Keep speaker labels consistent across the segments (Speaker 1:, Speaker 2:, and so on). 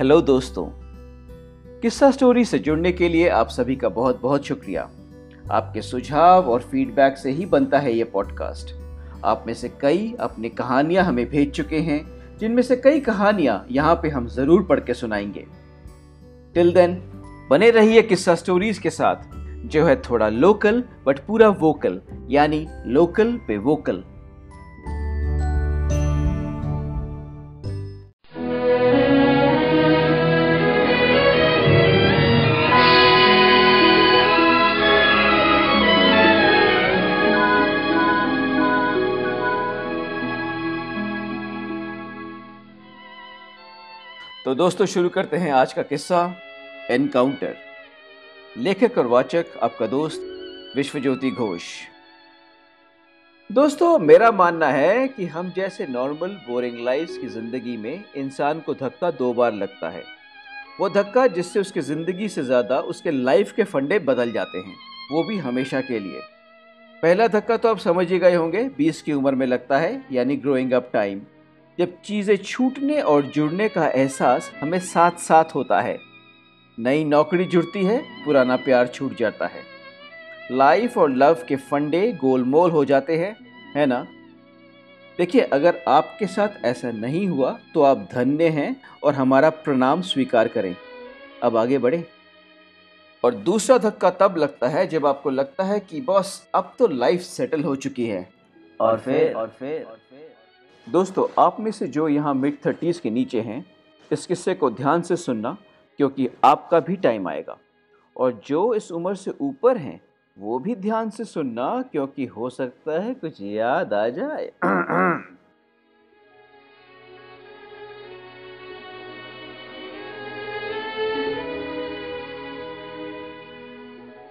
Speaker 1: Hello दोस्तों, किस्सा story से जुड़ने के लिए आप सभी का बहुत बहुत शुक्रिया। आपके सुझाव और फीडबैक से ही बनता है ये पॉडकास्ट। आप में से कई अपनी कहानियाँ हमें भेज चुके हैं, जिनमें से कई कहानियाँ यहाँ पे हम ज़रूर पढ़ के सुनाएँगे। टिल देन बने रहिए किस्सा स्टोरीज के साथ। जो है थोड़ा लोकल, बट पूरा वोकल, यानी लोकल पे वोकल। तो दोस्तों, शुरू करते हैं आज का किस्सा एनकाउंटर लेखक और वाचक, आपका दोस्त, विश्वज्योति घोष। दोस्तों, मेरा मानना है कि हम जैसे नॉर्मल बोरिंग लाइफ की ज़िंदगी में इंसान को धक्का दो बार लगता है। वो धक्का जिससे उसकी ज़िंदगी से ज़्यादा उसके लाइफ के फंडे बदल जाते हैं, वो भी हमेशा के लिए। पहला धक्का तो आप समझ ही गए होंगे, बीस की उम्र में लगता है, यानी ग्रोइंग अप टाइम जब चीज़ें छूटने और जुड़ने का एहसास हमें साथ साथ होता है। नई नौकरी जुड़ती है पुराना प्यार छूट जाता है। लाइफ और लव के फंडे गोलमोल हो जाते हैं है ना? देखिए अगर आपके साथ ऐसा नहीं हुआ तो आप धन्य हैं और हमारा प्रणाम स्वीकार करें। अब आगे बढ़ें। और दूसरा धक्का तब लगता है जब आपको लगता है कि बॉस अब तो लाइफ सेटल हो चुकी है। और फिर और फिर? और फिर? दोस्तों, आप में से जो यहाँ मिड थर्टीज़ के नीचे हैं, इस किस्से को ध्यान से सुनना, क्योंकि आपका भी टाइम आएगा। और जो इस उम्र से ऊपर हैं, वो भी ध्यान से सुनना, क्योंकि हो सकता है कुछ याद आ जाए।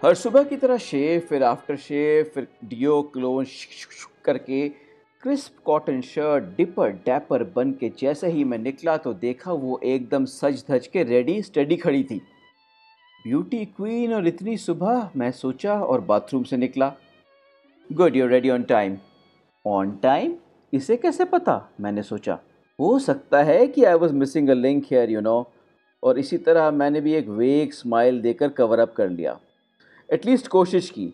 Speaker 1: हर सुबह की तरह शेव फिर आफ्टर शेव फिर डियो क्लोन करके crisp cotton shirt, dipper dapper बन के जैसे ही मैं निकला तो देखा वो एकदम सज धज के रेडी, स्टडी खड़ी थी। ब्यूटी क्वीन और इतनी सुबह मैं सोचा और बाथरूम से निकला। Good you ready on time on time इसे कैसे पता? मैंने सोचा। हो सकता है कि I was missing a link here you know और इसी तरह मैंने भी एक वेग स्माइल देकर कवर अप कर लिया। एटलीस्ट कोशिश की।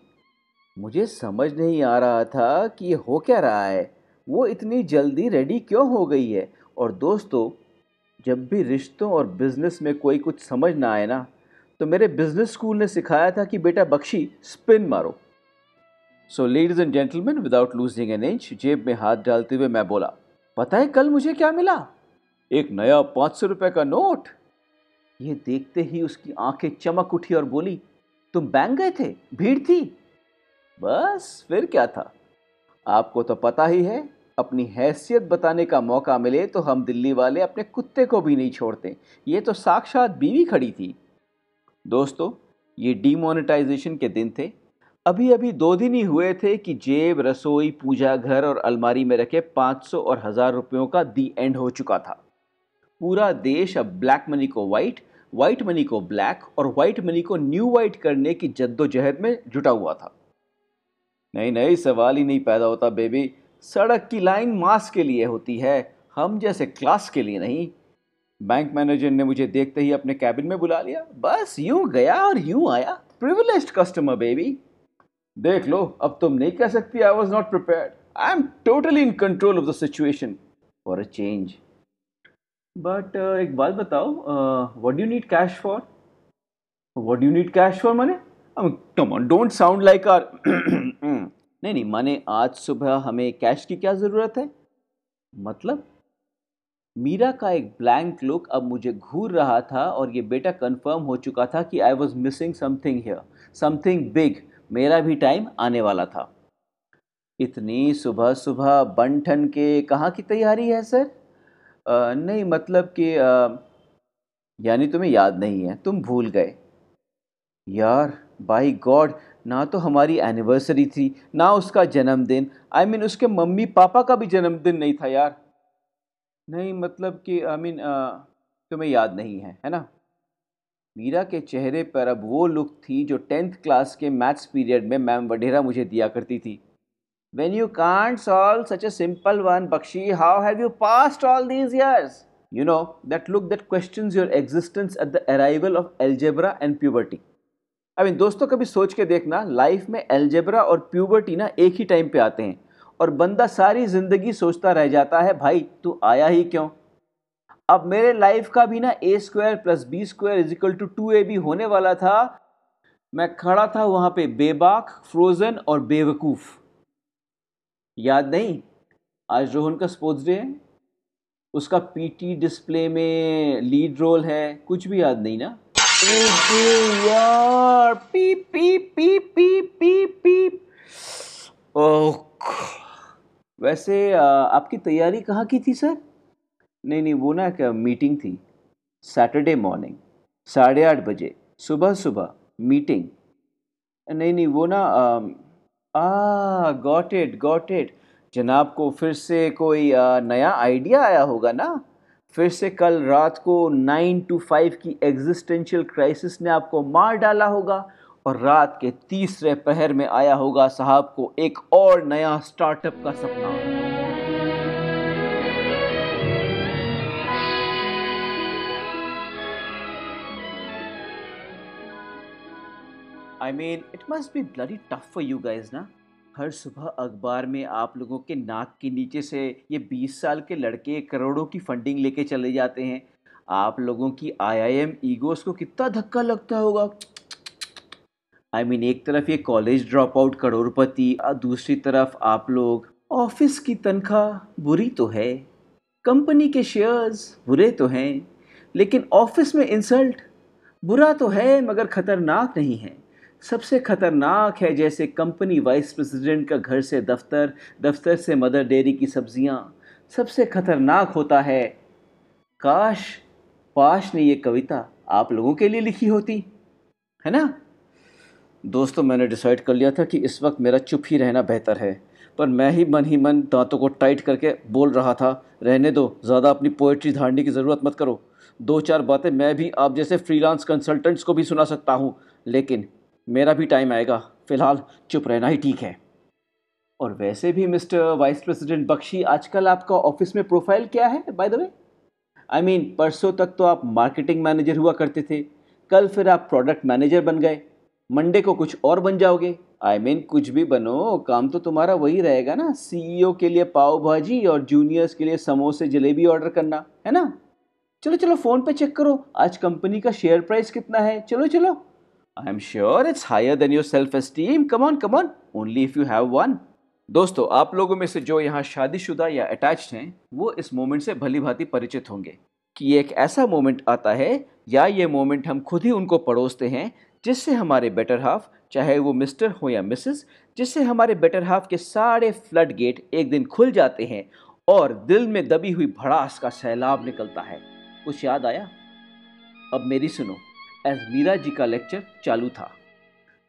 Speaker 1: मुझे समझ नहीं आ रहा था कि ये हो क्या रहा है। वो इतनी जल्दी रेडी क्यों हो गई है? और दोस्तों, जब भी रिश्तों और बिज़नेस में कोई कुछ समझ ना आए ना तो मेरे बिज़नेस स्कूल ने सिखाया था कि बेटा बख्शी स्पिन मारो। So ladies and gentleman without losing an inch जेब में हाथ डालते हुए मैं बोला पता है कल मुझे क्या मिला? एक नया पाँच सौ रुपये का नोट ये देखते ही उसकी आँखें चमक उठी और बोली, तुम बैंक गए थे? भीड़ थी? बस, फिर क्या था? आपको तो पता ही है अपनी हैसियत बताने का मौका मिले तो हम दिल्ली वाले अपने कुत्ते को भी नहीं छोड़ते। ये तो साक्षात बीवी खड़ी थी। दोस्तों, ये डीमोनेटाइजेशन के दिन थे। अभी अभी दो दिन ही हुए थे कि जेब, रसोई, पूजा घर और अलमारी में रखे 500 और हज़ार रुपयों का दी एंड हो चुका था। पूरा देश अब ब्लैक मनी को वाइट वाइट मनी को ब्लैक और वाइट मनी को न्यू वाइट करने की जद्दोजहद में जुटा हुआ था। नहीं नहीं सवाल ही नहीं पैदा होता बेबी सड़क की लाइन मास के लिए होती है, हम जैसे क्लास के लिए नहीं। बैंक मैनेजर ने मुझे देखते ही अपने कैबिन में बुला लिया। बस यूँ गया और यूँ आया। प्रिविलेज्ड कस्टमर बेबी देख लो, अब तुम नहीं कह सकती I was not prepare I am totally in control of the situation for a change but एक बात बताओ what you need cash for what you need cash for माने डोंट साउंड लाइक आर नहीं नहीं माने आज सुबह हमें कैश की क्या ज़रूरत है? मतलब मीरा का एक ब्लैंक लुक अब मुझे घूर रहा था और ये बेटा कंफर्म हो चुका था कि I was missing something here something big मेरा भी टाइम आने वाला था। इतनी सुबह सुबह बन ठन के कहाँ की तैयारी है सर आ, नहीं मतलब कि यानी तुम्हें याद नहीं है तुम भूल गए। यार बाई गॉड ना तो हमारी एनिवर्सरी थी ना उसका जन्मदिन। आई I मीन mean, उसके मम्मी पापा का भी जन्मदिन नहीं था यार। नहीं मतलब कि आई मीन तुम्हें याद नहीं है है ना? मीरा के चेहरे पर अब वो लुक थी जो टेंथ क्लास के मैथ्स पीरियड में मैम वडेरा मुझे दिया करती थी। When you can't solve such a simple one Bakshi how have you passed all these years you know, that look that questions your existence at the arrival of algebra and puberty. Mean दोस्तों, कभी सोच के देखना life में algebra और puberty ना एक ही time पे आते हैं और बंदा सारी ज़िंदगी सोचता रह जाता है, भाई, तू आया ही क्यों? अब मेरे लाइफ का भी ना A square plus B square equal to two A B होने वाला था। मैं खड़ा था वहाँ पे, बेबाक फ्रोज़न और बेवकूफ़। याद नहीं? आज रोहन का स्पोर्ट्स डे है। उसका पीटी डिस्प्ले में लीड रोल है। कुछ भी याद नहीं ना? यार ओह वैसे आपकी तैयारी कहाँ की थी सर नहीं नहीं वो ना क्या मीटिंग थी सैटरडे मॉर्निंग साढ़े आठ बजे सुबह सुबह मीटिंग नहीं नहीं वो ना आ गॉट इट गॉट इट जनाब को फिर से कोई आ, नया आइडिया आया होगा ना फिर से कल रात को नाइन टू फाइव की एग्जिस्टेंशियल क्राइसिस ने आपको मार डाला होगा और रात के तीसरे पहर में आया होगा साहब को एक और नया स्टार्टअप का सपना। I mean it must be bloody tough for you guys ना हर सुबह अखबार में आप लोगों के नाक के नीचे से ये 20 साल के लड़के करोड़ों की फंडिंग लेके चले जाते हैं। आप लोगों की आईआईएम ईगोस को कितना धक्का लगता होगा। आई I मीन mean, एक तरफ़ ये कॉलेज ड्रॉप आउट करोड़पति और दूसरी तरफ़ आप लोग ऑफ़िस की तनख्वाह बुरी तो है कंपनी के शेयर्स बुरे तो हैं लेकिन ऑफ़िस में इंसल्ट बुरा तो है मगर ख़तरनाक नहीं है। सबसे खतरनाक है जैसे कंपनी वाइस प्रेसिडेंट का घर से दफ्तर दफ्तर से मदर डेयरी की सब्ज़ियाँ। सबसे खतरनाक होता है, काश, पाश ने ये कविता आप लोगों के लिए लिखी होती, है ना? दोस्तों, मैंने डिसाइड कर लिया था कि इस वक्त मेरा चुप ही रहना बेहतर है, पर मैं ही मन ही मन दांतों को टाइट करके बोल रहा था, रहने दो, ज़्यादा अपनी पोइट्री धारने की ज़रूरत मत करो। दो चार बातें मैं भी आप जैसे फ्रीलांस कंसल्टेंट्स को भी सुना सकता हूँ, लेकिन मेरा भी टाइम आएगा। फ़िलहाल चुप रहना ही ठीक है। और वैसे भी मिस्टर वाइस प्रेसिडेंट बख्शी आजकल आपका ऑफ़िस में प्रोफ़ाइल क्या है by the way I mean परसों तक तो आप मार्केटिंग मैनेजर हुआ करते थे। कल फिर आप प्रोडक्ट मैनेजर बन गए। मंडे को कुछ और बन जाओगे। आई I मीन mean, कुछ भी बनो काम तो तुम्हारा वही रहेगा ना। सीईओ के लिए पाव भाजी और जूनियर्स के लिए समोसे जलेबी ऑर्डर करना है ना? चलो चलो फ़ोन पे चेक करो। आज कंपनी का शेयर प्राइस कितना है? चलो चलो। I am sure it's higher than your self esteem come on come on only if you have one दोस्तों, आप लोगों में से जो यहाँ शादीशुदा या अटैच्ड हैं, वो इस मोमेंट से भली भांति परिचित होंगे कि एक ऐसा मोमेंट आता है या ये मोमेंट हम खुद ही उनको पड़ोसते हैं जिससे हमारे बेटर हाफ़ चाहे वो मिस्टर हो या मिसेस जिससे हमारे बेटर हाफ़ के सारे फ्लड गेट एक दिन खुल जाते हैं और दिल में दबी हुई भड़ास का सैलाब निकलता है। कुछ याद आया? अब मेरी सुनो। एज मीरा जी का लेक्चर चालू था।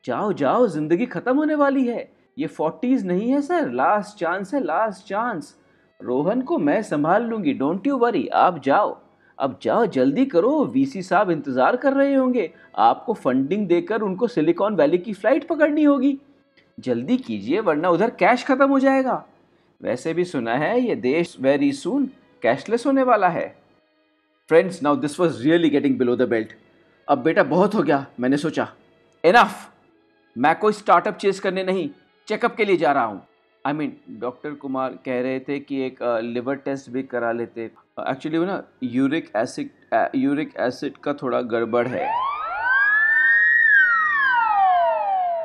Speaker 1: जाओ जाओ, ज़िंदगी खत्म होने वाली है। ये फोर्टीज नहीं है, सर। लास्ट चांस है, लास्ट चांस। रोहन को मैं संभाल लूँगी, डोंट यू वरी। आप जाओ। अब जाओ, जल्दी करो। वीसी साहब इंतज़ार कर रहे होंगे। आपको फंडिंग देकर उनको सिलिकॉन वैली की फ़्लाइट पकड़नी होगी। जल्दी कीजिए, वरना उधर कैश ख़त्म हो जाएगा। वैसे भी सुना है, ये देश वेरी सून कैशलेस होने वाला है। Friends now this was really getting below the belt अब बेटा बहुत हो गया, मैंने सोचा। इनफ मैं कोई स्टार्टअप चेस करने नहीं चेकअप के लिए जा रहा हूँ। आई मीन डॉक्टर कुमार कह रहे थे कि एक लिवर टेस्ट भी करा लेते। एक्चुअली वो ना यूरिक एसिड यूरिक एसिड का थोड़ा गड़बड़ है।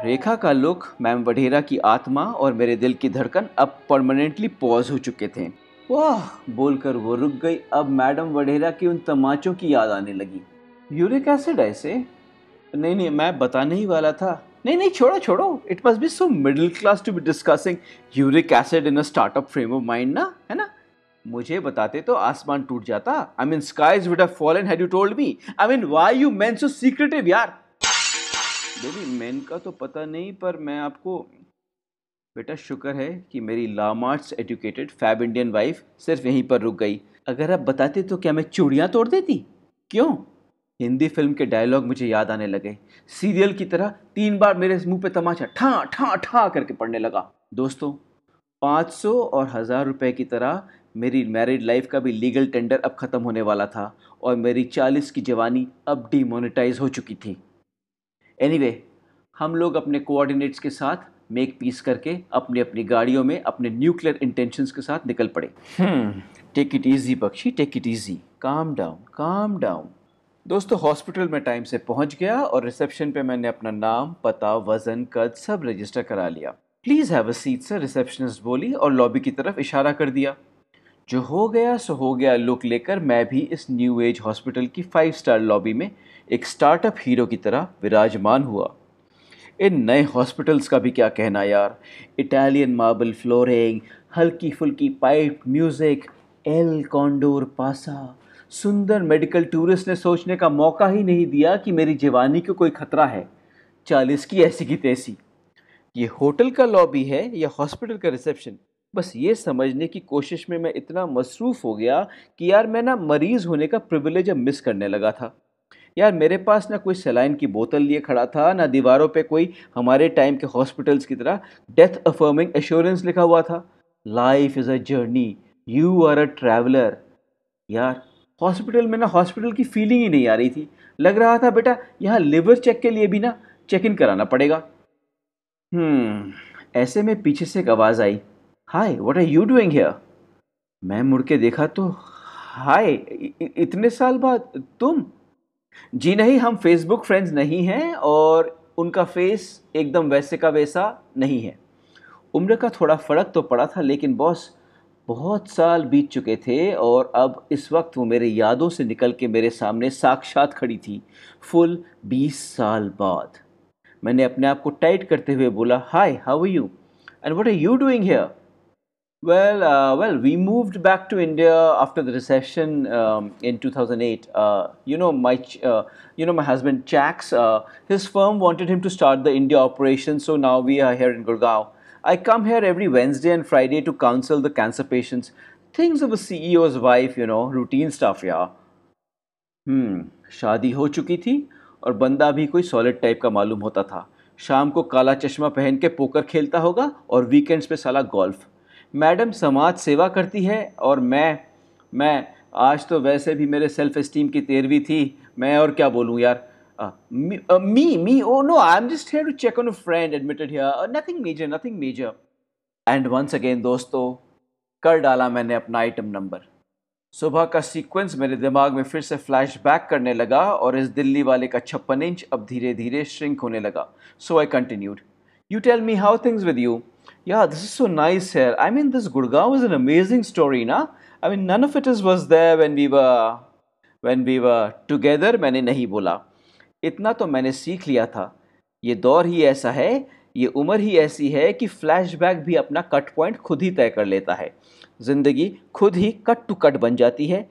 Speaker 1: रेखा का लुक मैम वढेरा की आत्मा और मेरे दिल की धड़कन अब परमानेंटली पॉज हो चुके थे। वाह! बोलकर वो रुक गई। अब मैडम वढेरा की उन तमाचों की याद आने लगी। यूरिक एसिड ऐसे नहीं नहीं, मैं बताने ही वाला था। नहीं नहीं, छोड़ो छोड़ो। It must be so middle class to be discussing uric acid in a startup frame of mind ना? है ना? मुझे बताते तो आसमान टूट जाता। I mean skies would have fallen had you told me I mean why you men so secretive यार? बेबी मेन का तो पता नहीं, पर मैं आपको बेटा, शुक्र है कि मेरी लामार्ट्स एजुकेटेड फैब इंडियन वाइफ सिर्फ़ यहीं पर रुक गई। अगर आप बताते तो क्या मैं चूड़ियाँ तोड़ देती? क्यों? हिंदी फ़िल्म के डायलॉग मुझे याद आने लगे। सीरियल की तरह तीन बार मेरे मुँह पे तमाचा ठा ठा ठा करके पड़ने लगा। दोस्तों 500 और हज़ार रुपए की तरह मेरी मैरिड लाइफ का भी लीगल टेंडर अब ख़त्म होने वाला था और मेरी 40 की जवानी अब डीमोनेटाइज हो चुकी थी। एनीवे anyway, हम लोग अपने कोऑर्डिनेट्स के साथ मेक पीस करके अपनी अपनी गाड़ियों में अपने न्यूक्लियर इंटेंशंस के साथ निकल पड़े। Take it easy Bakshi take it easy calm down calm down दोस्तों हॉस्पिटल में टाइम से पहुँच गया और रिसेप्शन पे मैंने अपना नाम, पता, वज़न, कद सब रजिस्टर करा लिया। Please have a seat sir receptionist बोली और लॉबी की तरफ़ इशारा कर दिया। जो हो गया, सो हो गया लुक लेकर मैं भी इस न्यू एज हॉस्पिटल की फाइव स्टार लॉबी में एक स्टार्टअप हीरो की तरह विराजमान हुआ। इन नए हॉस्पिटल्स का भी क्या कहना यार? इटालियन मार्बल फ्लोरिंग हल्की फुल्की पाइप म्यूज़िक एल कॉन्डोर पासा। सुंदर मेडिकल टूरिस्ट ने सोचने का मौका ही नहीं दिया कि मेरी जवानी को कोई खतरा है। चालीस की ऐसी की तैसी। ये होटल का लॉबी है या हॉस्पिटल का रिसेप्शन? बस ये समझने की कोशिश में मैं इतना मसरूफ़ हो गया कि यार मैं ना मरीज़ होने का प्रिविलेज अब मिस करने लगा था। यार मेरे पास ना कोई सलाइन की बोतल लिए खड़ा था, ना दीवारों पे कोई हमारे टाइम के हॉस्पिटल्स की तरह डेथ अफर्मिंग एश्योरेंस लिखा हुआ था। Life is a journey you are a traveller यार हॉस्पिटल में ना हॉस्पिटल की फीलिंग ही नहीं आ रही थी। लग रहा था, बेटा, यहाँ लिवर चेक के लिए भी ना चेक इन कराना पड़ेगा। हम्म ऐसे में पीछे से एक आवाज़ आई। Hi what are you doing here मैं मुड़ के देखा तो हाय इतने साल बाद, तुम? जी नहीं, हम फेसबुक फ्रेंड्स नहीं हैं और उनका फेस एकदम वैसे का वैसा नहीं है। उम्र का थोड़ा फ़र्क तो पड़ा था, लेकिन बॉस बहुत साल बीत चुके थे और अब इस वक्त वो मेरे यादों से निकल के मेरे सामने साक्षात खड़ी थी, फुल बीस साल बाद। मैंने अपने आप को टाइट करते हुए बोला hi how you and what are you doing here well well we moved back to India after the reception in 2008 you know my you know my husband Chax his firm wanted him to start the India operation so now we are here in Gurgaon I come here every Wednesday and Friday to counsel the cancer patients. Things of a CEO's wife, you know, routine stuff, yeah. Hmm, शादी हो चुकी थी और बंदा भी कोई solid type का मालूम होता था शाम को काला चश्मा पहन के पोकर खेलता होगा और वीकेंड्स पे साला गोल्फ मैडम समाज सेवा करती है और मैं मैं आज तो वैसे भी मेरे सेल्फ इस्टीम की तेरहवीं थी मैं और क्या बोलूँ यार me me oh no I am just here to check on a friend admitted here nothing major nothing major and once again दोस्तों कर डाला मैंने अपना आइटम नंबर सुबह का सीक्वेंस मेरे दिमाग में फिर से फ्लैश बैक करने लगा और इस दिल्ली वाले का छप्पन इंच अब धीरे धीरे श्रिंक होने लगा so I continued you tell me how things with you this is so nice here. I mean, this Gurgaon is an amazing story, na? I mean, none of it is was there when we were when we were together. मैंने नहीं बोला इतना तो मैंने सीख लिया था। ये दौर ही ऐसा है, ये उम्र ही ऐसी है कि फ्लैशबैक भी अपना कट पॉइंट खुद ही तय कर लेता है। ज़िंदगी खुद ही कट टू कट बन जाती है।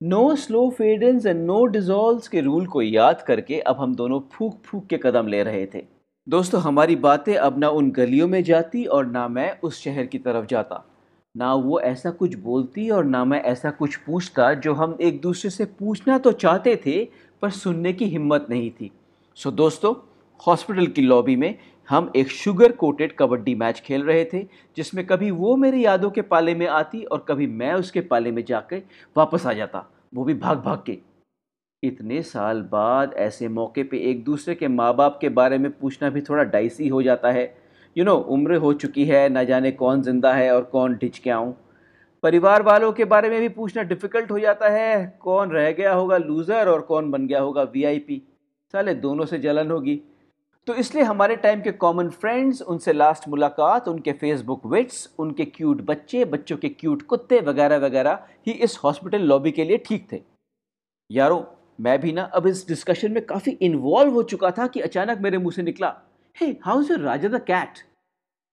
Speaker 1: No slow fadeins and no dissolve के रूल को याद करके अब हम दोनों फूक फूक के कदम ले रहे थे। दोस्तों, हमारी बातें अब ना उन गलियों में जाती और ना मैं उस शहर की तरफ़ जाता। ना वो ऐसा कुछ बोलती और ना मैं ऐसा कुछ पूछता जो हम एक दूसरे से पूछना तो चाहते थे पर सुनने की हिम्मत नहीं थी। सो दोस्तों हॉस्पिटल की लॉबी में हम एक शुगर कोटेड कबड्डी मैच खेल रहे थे जिसमें कभी वो मेरी यादों के पाले में आती और कभी मैं उसके पाले में जाकर वापस आ जाता। वो भी भाग भाग के। इतने साल बाद ऐसे मौके पे एक दूसरे के माँ बाप के बारे में पूछना भी थोड़ा डाइसी हो जाता है। यू you नो know, उम्र हो चुकी है न जाने कौन ज़िंदा है और कौन ढिच के आऊँ। परिवार वालों के बारे में भी पूछना डिफ़िकल्ट हो जाता है। कौन रह गया होगा लूज़र और कौन बन गया होगा वीआईपी साले दोनों से जलन होगी। तो इसलिए हमारे टाइम के कॉमन फ्रेंड्स उनसे लास्ट मुलाकात, उनके फेसबुक विट्स उनके क्यूट बच्चे, बच्चों के क्यूट कुत्ते वगैरह वगैरह, ही इस हॉस्पिटल लॉबी के लिए ठीक थे। यारों, मैं भी ना अब इस डिस्कशन में काफ़ी इन्वॉल्व हो चुका था कि अचानक मेरे मुँह से निकला hey how is Raja the cat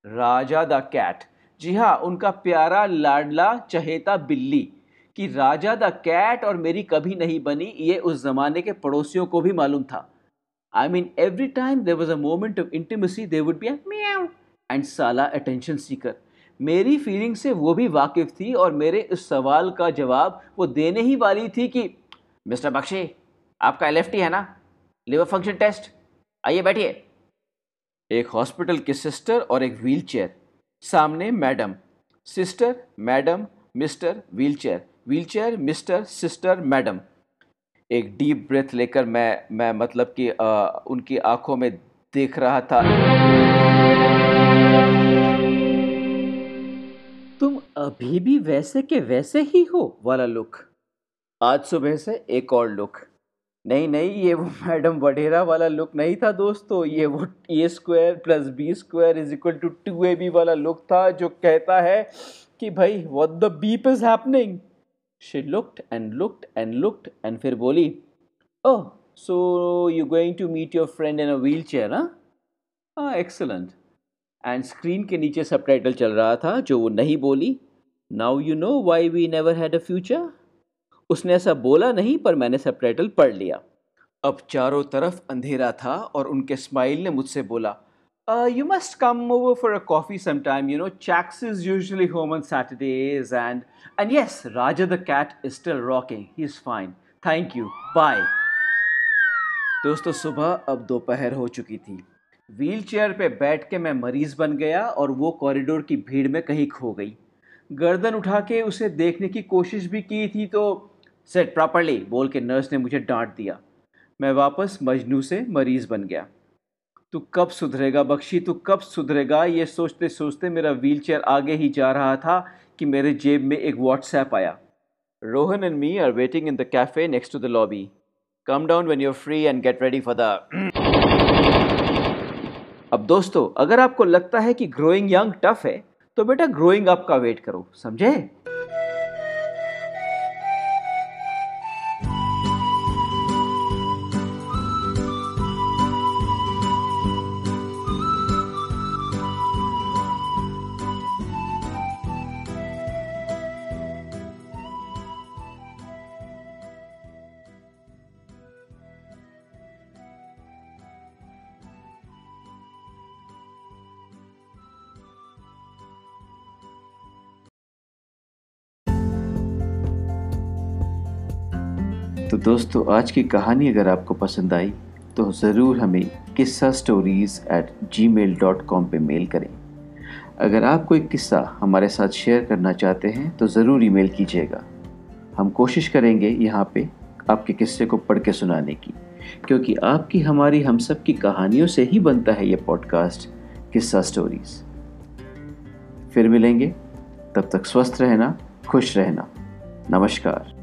Speaker 1: Raja the cat जी हाँ उनका प्यारा लाडला चहेता बिल्ली, कि राजा द कैट और मेरी कभी नहीं बनी, ये उस जमाने के पड़ोसियों को भी मालूम था। I mean every time there was a moment of intimacy they would be and साला अटेंशन सीकर मेरी फीलिंग से वो भी वाकिफ थी और मेरे इस सवाल का जवाब वो देने ही वाली थी कि, मिस्टर बख्शी, आपका एलएफटी है ना? लिवर फ़ंक्शन टेस्ट आइए बैठिए। एक हॉस्पिटल की सिस्टर और एक व्हील चेयर सामने madam sister madam mister wheelchair. Wheelchair mister sister madam. एक डीप ब्रेथ लेकर मैं मैं मतलब कि उनकी आँखों में देख रहा था।
Speaker 2: तुम अभी भी वैसे के वैसे ही हो वाला लुक।
Speaker 1: आज सुबह से एक और लुक। नहीं नहीं, ये वो मैडम वडेरा वाला लुक नहीं था दोस्तों। ये वो A square plus B square is equal to two A B वाला लुक था जो कहता है कि भाई what the beep is happening she looked and looked and looked and फिर बोली ओह so you going to meet your friend in a wheelchair हाँ एक्सलेंट एंड स्क्रीन के नीचे सब चल रहा था, जो वो नहीं बोली। Now you know why we never had a future उसने ऐसा बोला नहीं, पर मैंने सब पढ़ लिया। अब चारों तरफ़ अंधेरा था और उनके स्माइल ने मुझसे बोला you must come over for a coffee sometime you know Chax is usually home on Saturdays and and yes Raja the cat is still rocking he is fine thank you bye दोस्तों, सुबह अब दोपहर हो चुकी थी। Wheel chair पर बैठ के मैं मरीज़ बन गया और वो कॉरिडोर की भीड़ में कहीं खो गई। गर्दन उठा के उसे देखने की कोशिश भी की थी तो सेट प्रॉपरली बोल के नर्स ने मुझे डांट दिया। मैं वापस मजनू से मरीज़ बन गया। तू कब सुधरेगा बख्शी? तू कब सुधरेगा? ये सोचते सोचते मेरा व्हीलचेयर आगे ही जा रहा था कि मेरे जेब में एक व्हाट्सएप आया। Rohan and me are waiting in the cafe next to the lobby come down when you free and get ready for the अब दोस्तों, अगर आपको लगता है कि ग्रोइंग यंग टफ है तो बेटा ग्रोइंग अप का वेट करो, समझे? तो दोस्तों, आज की कहानी अगर आपको पसंद आई तो ज़रूर हमें Kissa stories at Gmail dot com पर मेल करें। अगर आप कोई किस्सा हमारे साथ शेयर करना चाहते हैं तो ज़रूर ईमेल कीजिएगा। हम कोशिश करेंगे यहाँ पे आपके किस्से को पढ़ के सुनाने की, क्योंकि आपकी, हमारी, हम सब की कहानियों से ही बनता है ये पॉडकास्ट किस्सा स्टोरीज़ फिर मिलेंगे। तब तक स्वस्थ रहना, खुश रहना। नमस्कार।